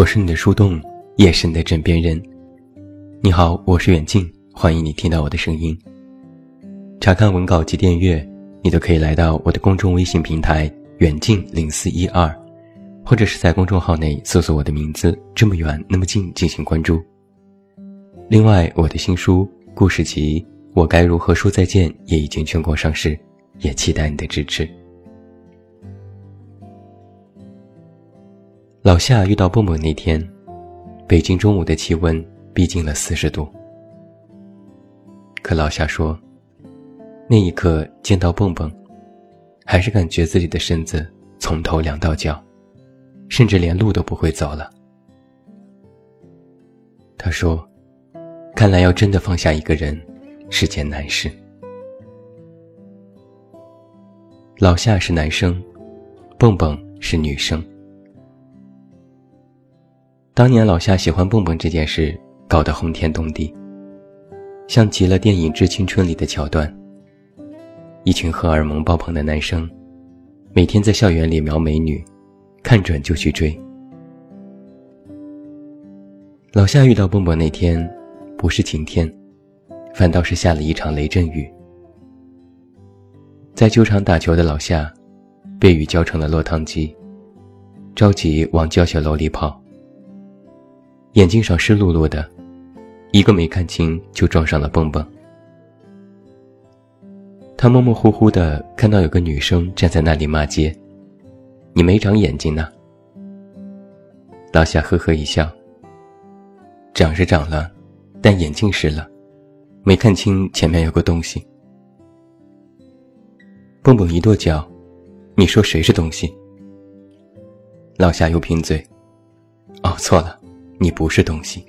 我是你的树洞，也是你的枕边人。你好，我是远近，欢迎你听到我的声音。查看文稿及订阅，你都可以来到我的公众微信平台“远近零四一二”，或者是在公众号内搜索我的名字“这么远那么近”进行关注。另外，我的新书故事集《我该如何说再见》也已经全国上市，也期待你的支持。老夏遇到蹦蹦那天，北京中午的气温逼近了四十度。可老夏说，那一刻见到蹦蹦，还是感觉自己的身子从头凉到脚，甚至连路都不会走了。他说：“看来要真的放下一个人，是件难事。”老夏是男生，蹦蹦是女生。当年老夏喜欢蹦蹦这件事搞得轰天动地，像极了电影《致青春》里的桥段。一群荷尔蒙爆棚的男生，每天在校园里瞄美女，看准就去追。老夏遇到蹦蹦那天，不是晴天，反倒是下了一场雷阵雨。在球场打球的老夏，被雨浇成了落汤鸡，着急往教学楼里跑。眼镜上湿漉漉的，一个没看清就撞上了蹦蹦。他模模糊糊的看到有个女生站在那里骂街：“你没长眼睛呢。”老夏呵呵一笑：“长是长了，但眼镜湿了，没看清前面有个东西。”蹦蹦一跺脚：“你说谁是东西？”老夏又贫嘴：“哦，错了。”你不是东西。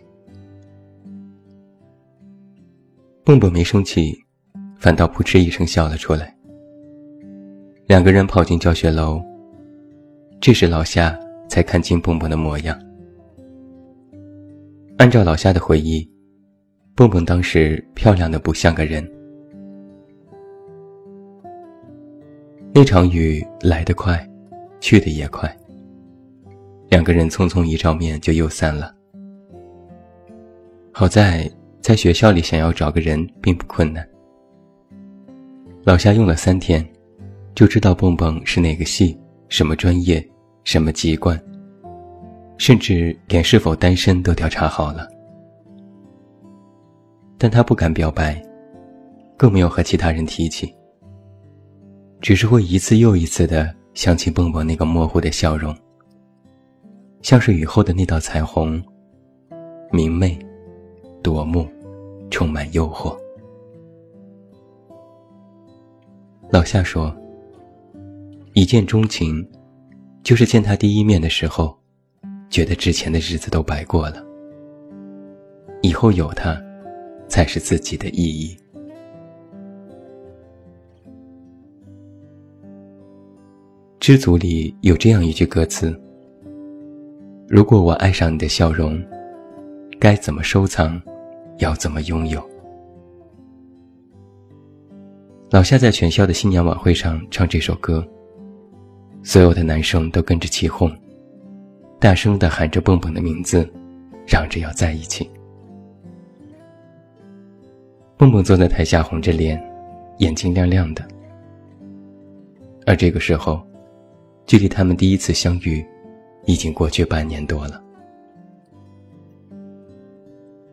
蹦蹦没生气，反倒扑哧一声笑了出来。两个人跑进教学楼，这时老夏才看清蹦蹦的模样。按照老夏的回忆，蹦蹦当时漂亮的不像个人。那场雨来得快，去的也快。两个人匆匆一照面就又散了。好在在学校里想要找个人并不困难。老夏用了三天，就知道蹦蹦是哪个系、什么专业、什么籍贯，甚至连是否单身都调查好了。但他不敢表白，更没有和其他人提起，只是会一次又一次的想起蹦蹦那个模糊的笑容，像是雨后的那道彩虹，明媚。夺目，充满诱惑。老夏说：“一见钟情，就是见他第一面的时候，觉得之前的日子都白过了。以后有他，才是自己的意义。”知足里有这样一句歌词：“如果我爱上你的笑容，该怎么收藏？”要怎么拥有？老夏在全校的新娘晚会上唱这首歌，所有的男生都跟着起哄，大声的喊着蹦蹦的名字，嚷着要在一起。蹦蹦坐在台下红着脸，眼睛亮亮的。而这个时候，距离他们第一次相遇，已经过去半年多了。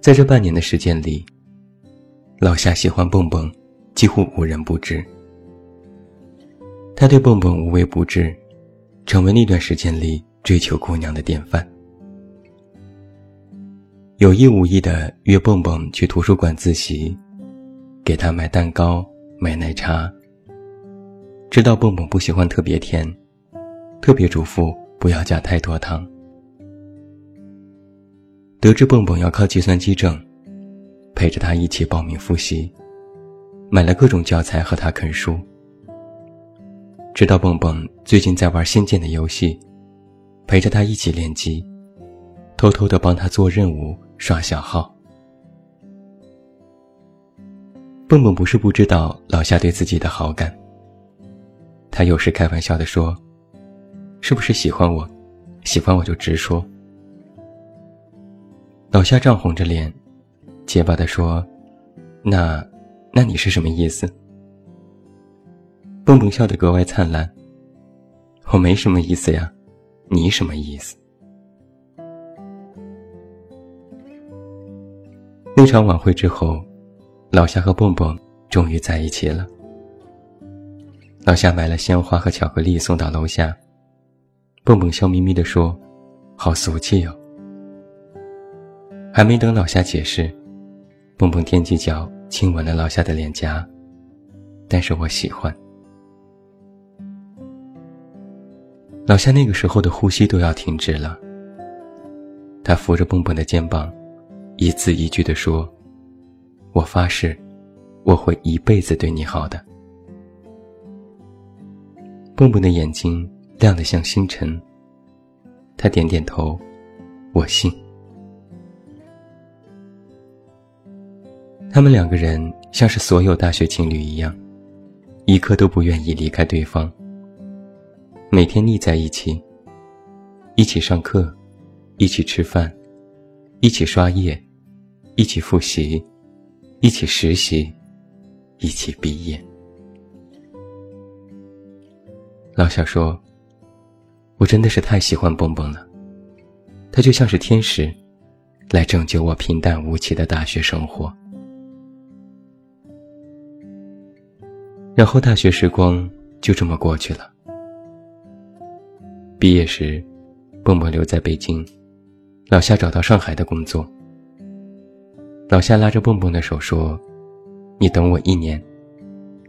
在这半年的时间里，老夏喜欢蹦蹦，几乎无人不知。他对蹦蹦无微不至，成为那段时间里追求姑娘的典范。有意无意的约蹦蹦去图书馆自习，给他买蛋糕、买奶茶。知道蹦蹦不喜欢特别甜，特别嘱咐不要加太多糖。得知蹦蹦要考计算机证，陪着他一起报名复习，买了各种教材和他啃书。知道蹦蹦最近在玩《仙剑》的游戏，陪着他一起练级，偷偷的帮他做任务、刷小号。蹦蹦不是不知道老夏对自己的好感，他有时开玩笑的说：“是不是喜欢我？喜欢我就直说。”老夏涨红着脸，结巴地说：“那，那你是什么意思？”蹦蹦笑得格外灿烂。我没什么意思呀，你什么意思？那场晚会之后，老夏和蹦蹦终于在一起了。老夏买了鲜花和巧克力送到楼下，蹦蹦笑眯眯地说：“好俗气哟。”还没等老夏解释，蹦蹦踮起脚亲吻了老夏的脸颊，但是我喜欢。老夏那个时候的呼吸都要停止了。他扶着蹦蹦的肩膀，一字一句地说：“我发誓，我会一辈子对你好的。”蹦蹦的眼睛亮得像星辰。他点点头，我信。他们两个人像是所有大学情侣一样，一刻都不愿意离开对方。每天腻在一起，一起上课，一起吃饭，一起刷夜，一起复习，一起实习，一起毕业。老夏说：“我真的是太喜欢蹦蹦了，他就像是天使，来拯救我平淡无奇的大学生活。”然后大学时光就这么过去了。毕业时，蹦蹦留在北京，老夏找到上海的工作。老夏拉着蹦蹦的手说：“你等我一年，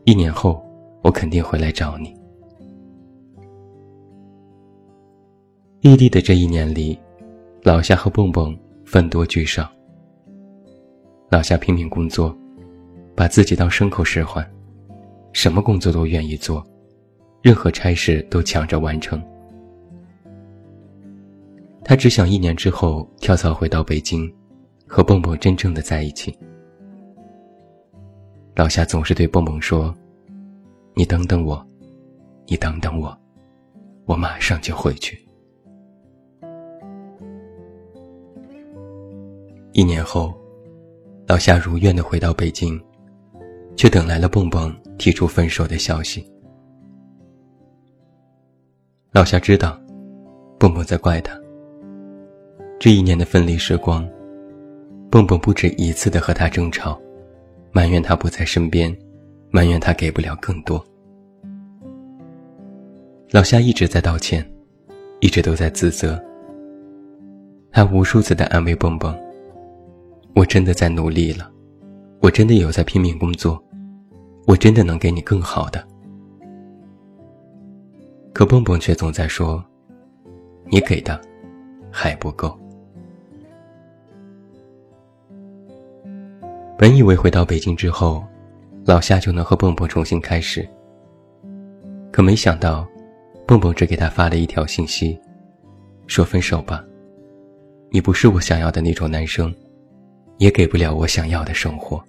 一年后我肯定会来找你。”异地的这一年里，老夏和蹦蹦分多聚少。老夏拼命工作，把自己当牲口使唤，什么工作都愿意做，任何差事都抢着完成。他只想一年之后跳槽回到北京，和蹦蹦真正的在一起。老夏总是对蹦蹦说：“你等等我，你等等我，我马上就回去。”一年后，老夏如愿的回到北京，却等来了蹦蹦提出分手的消息。老夏知道，蹦蹦在怪他。这一年的分离时光，蹦蹦不止一次的和他争吵，埋怨他不在身边，埋怨他给不了更多。老夏一直在道歉，一直都在自责。他无数次的安慰蹦蹦：“我真的在努力了，我真的有在拼命工作，我真的能给你更好的。”可蹦蹦却总在说：“你给的还不够。”本以为回到北京之后，老夏就能和蹦蹦重新开始。可没想到，蹦蹦只给他发了一条信息，说分手吧，你不是我想要的那种男生，也给不了我想要的生活。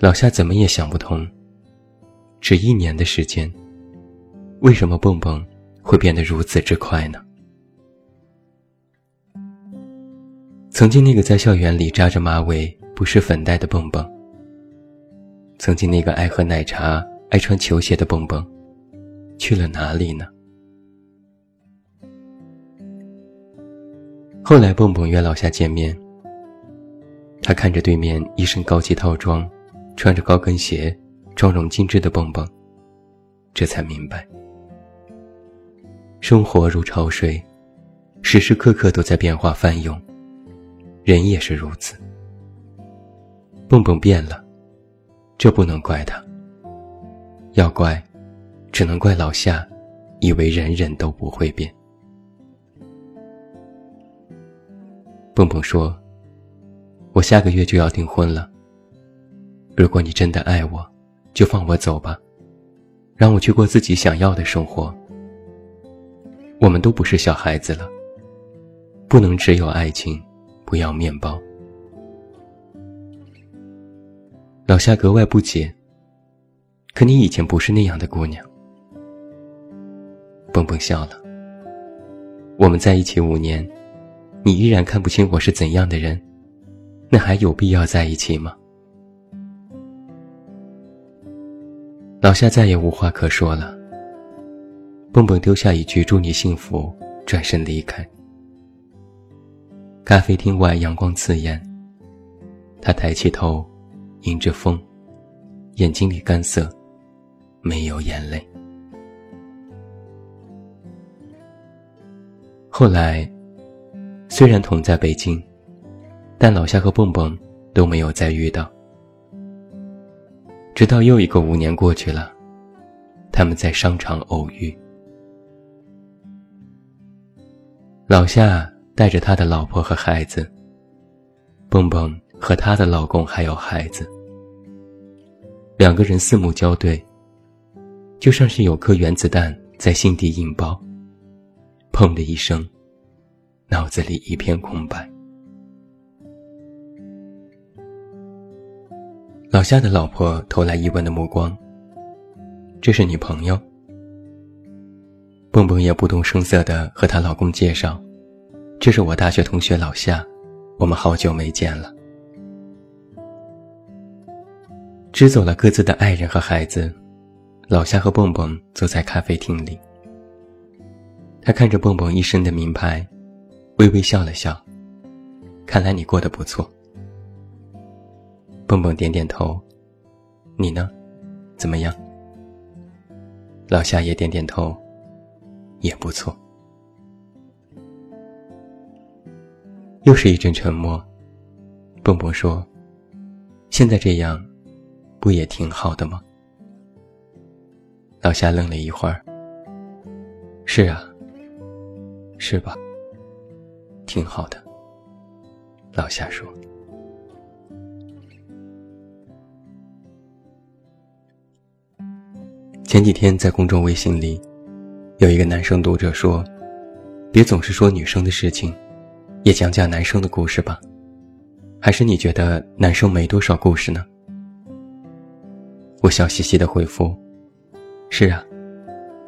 老夏怎么也想不通，只一年的时间，为什么蹦蹦会变得如此之快呢？曾经那个在校园里扎着马尾、不施粉黛的蹦蹦，曾经那个爱喝奶茶、爱穿球鞋的蹦蹦，去了哪里呢？后来蹦蹦约老夏见面，他看着对面一身高级套装、穿着高跟鞋、妆容精致的蹦蹦，这才明白，生活如潮水，时时刻刻都在变化翻涌。人也是如此。蹦蹦变了，这不能怪他。要怪，只能怪老夏，以为人人都不会变。蹦蹦说：“我下个月就要订婚了。如果你真的爱我，就放我走吧，让我去过自己想要的生活。我们都不是小孩子了，不能只有爱情。”不要面包。老夏格外不解。可你以前不是那样的姑娘。蹦蹦笑了。我们在一起五年，你依然看不清我是怎样的人，那还有必要在一起吗？老夏再也无话可说了。蹦蹦丢下一句“祝你幸福”，转身离开。咖啡厅外阳光刺眼，他抬起头，迎着风，眼睛里干涩，没有眼泪。后来，虽然同在北京，但老夏和蹦蹦都没有再遇到。直到又一个五年过去了，他们在商场偶遇。老夏带着他的老婆和孩子，蹦蹦和她的老公还有孩子，两个人四目交对，就像是有颗原子弹在心底引爆，砰的一声，脑子里一片空白。老夏的老婆投来疑问的目光。这是你朋友？蹦蹦也不动声色地和她老公介绍：“这是我大学同学老夏，我们好久没见了。”支走了各自的爱人和孩子，老夏和蹦蹦坐在咖啡厅里。他看着蹦蹦一身的名牌，微微笑了笑：“看来你过得不错。”蹦蹦点点头，你呢？怎么样？老夏也点点头，也不错。又是一阵沉默。蹦蹦说：“现在这样，不也挺好的吗？”老夏愣了一会儿。是啊，是吧？挺好的。老夏说。前几天在公众微信里，有一个男生读者说：“别总是说女生的事情，也讲讲男生的故事吧。还是你觉得男生没多少故事呢？”我笑嘻嘻的回复：“是啊，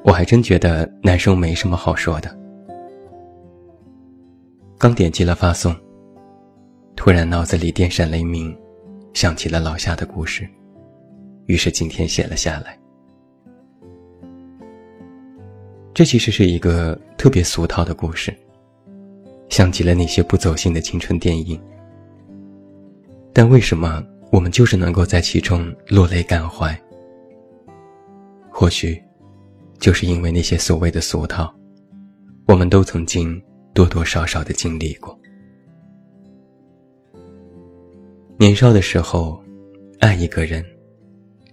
我还真觉得男生没什么好说的。”刚点击了发送，突然脑子里电闪雷鸣，想起了老夏的故事，于是今天写了下来。这其实是一个特别俗套的故事，像极了那些不走心的青春电影。但为什么我们就是能够在其中落泪感怀？或许，就是因为那些所谓的俗套，我们都曾经多多少少的经历过。年少的时候，爱一个人，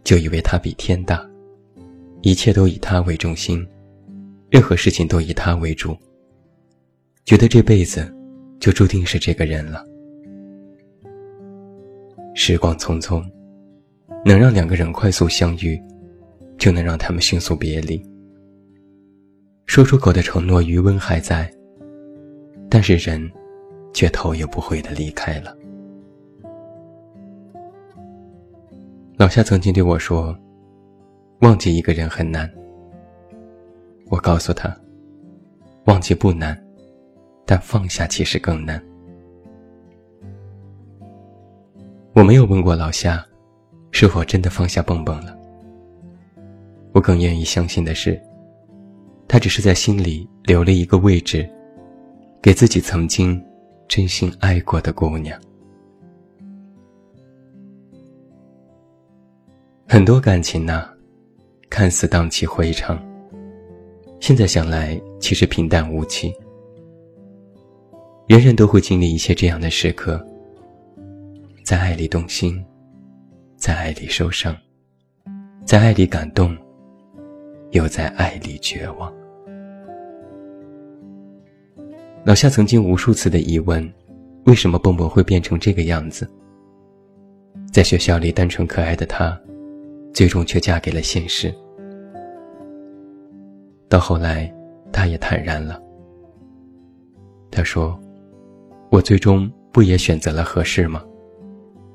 就以为他比天大，一切都以他为中心。任何事情都以他为主，觉得这辈子就注定是这个人了。时光匆匆，能让两个人快速相遇，就能让他们迅速别离。说出口的承诺余温还在，但是人却头也不回的离开了。老夏曾经对我说：“忘记一个人很难。”我告诉他，忘记不难，但放下其实更难。我没有问过老夏，是否真的放下蹦蹦了。我更愿意相信的是，他只是在心里留了一个位置，给自己曾经真心爱过的姑娘。很多感情呐，看似荡气回肠。现在想来，其实平淡无奇。人人都会经历一些这样的时刻，在爱里动心，在爱里受伤，在爱里感动，又在爱里绝望。老夏曾经无数次的疑问：为什么蹦蹦会变成这个样子？在学校里单纯可爱的她，最终却嫁给了现实。到后来，他也坦然了。他说：“我最终不也选择了合适吗？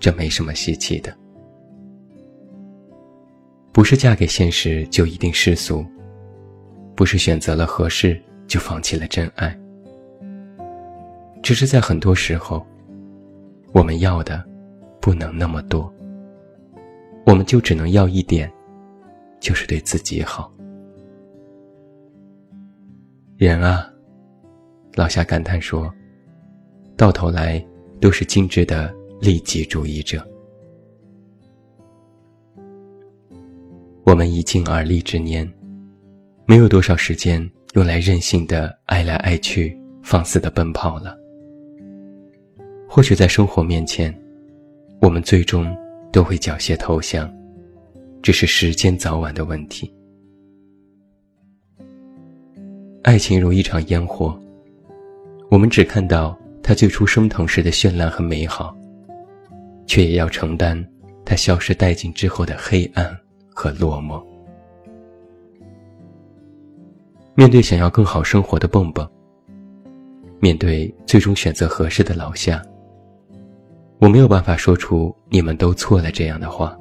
这没什么稀奇的。不是嫁给现实就一定世俗，不是选择了合适就放弃了真爱。只是在很多时候，我们要的不能那么多，我们就只能要一点，就是对自己好。人啊，老夏感叹说，到头来都是精致的利己主义者。我们已经而立之年，没有多少时间用来任性的爱来爱去、放肆的奔跑了。或许在生活面前，我们最终都会缴械投降，只是时间早晚的问题。爱情如一场烟火，我们只看到它最初升腾时的绚烂和美好，却也要承担它消失殆尽之后的黑暗和落寞。面对想要更好生活的蹦蹦，面对最终选择合适的老夏。我没有办法说出“你们都错了”这样的话，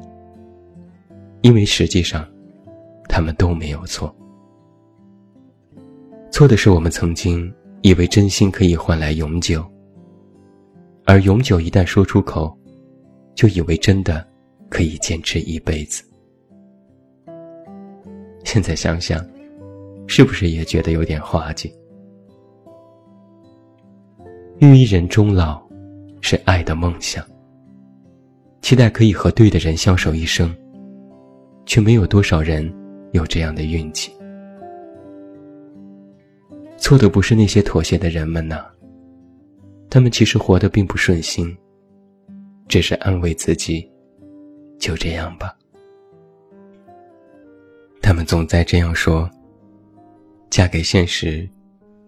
因为实际上，他们都没有错。错的是我们曾经以为真心可以换来永久，而永久一旦说出口，就以为真的可以坚持一辈子。现在想想，是不是也觉得有点滑稽？遇一人终老。是爱的梦想，期待可以和对的人相守一生，却没有多少人有这样的运气。错的不是那些妥协的人们呐，他们其实活得并不顺心，只是安慰自己，就这样吧。他们总在这样说：嫁给现实，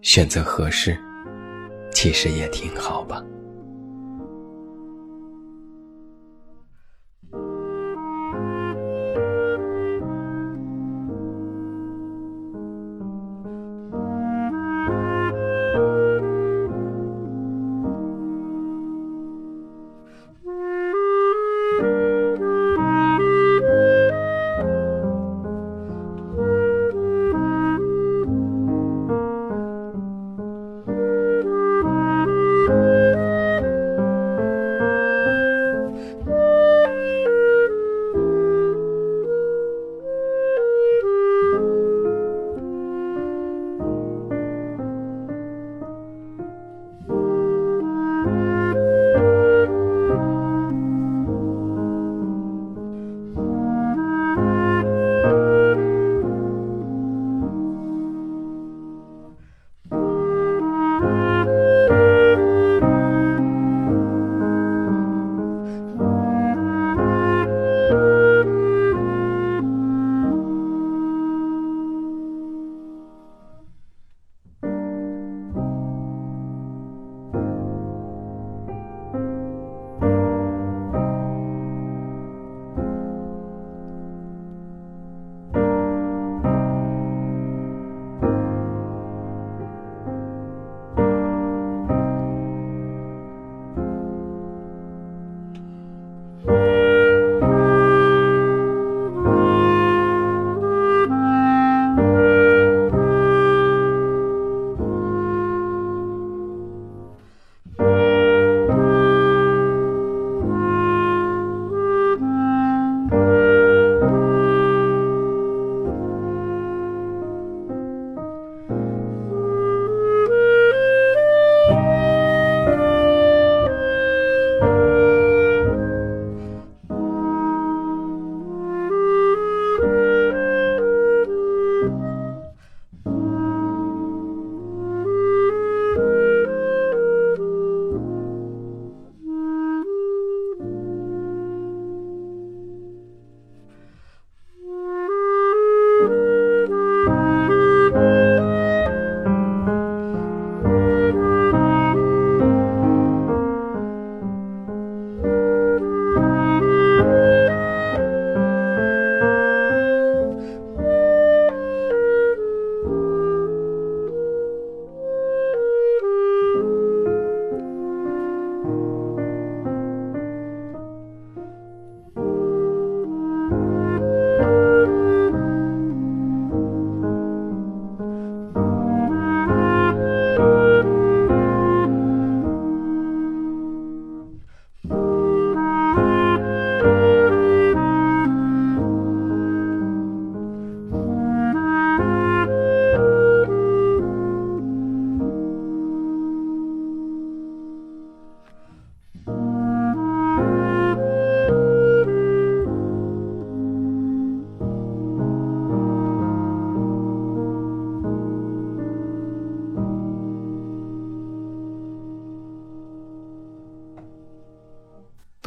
选择合适，其实也挺好吧。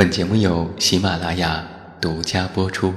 本节目由喜马拉雅独家播出。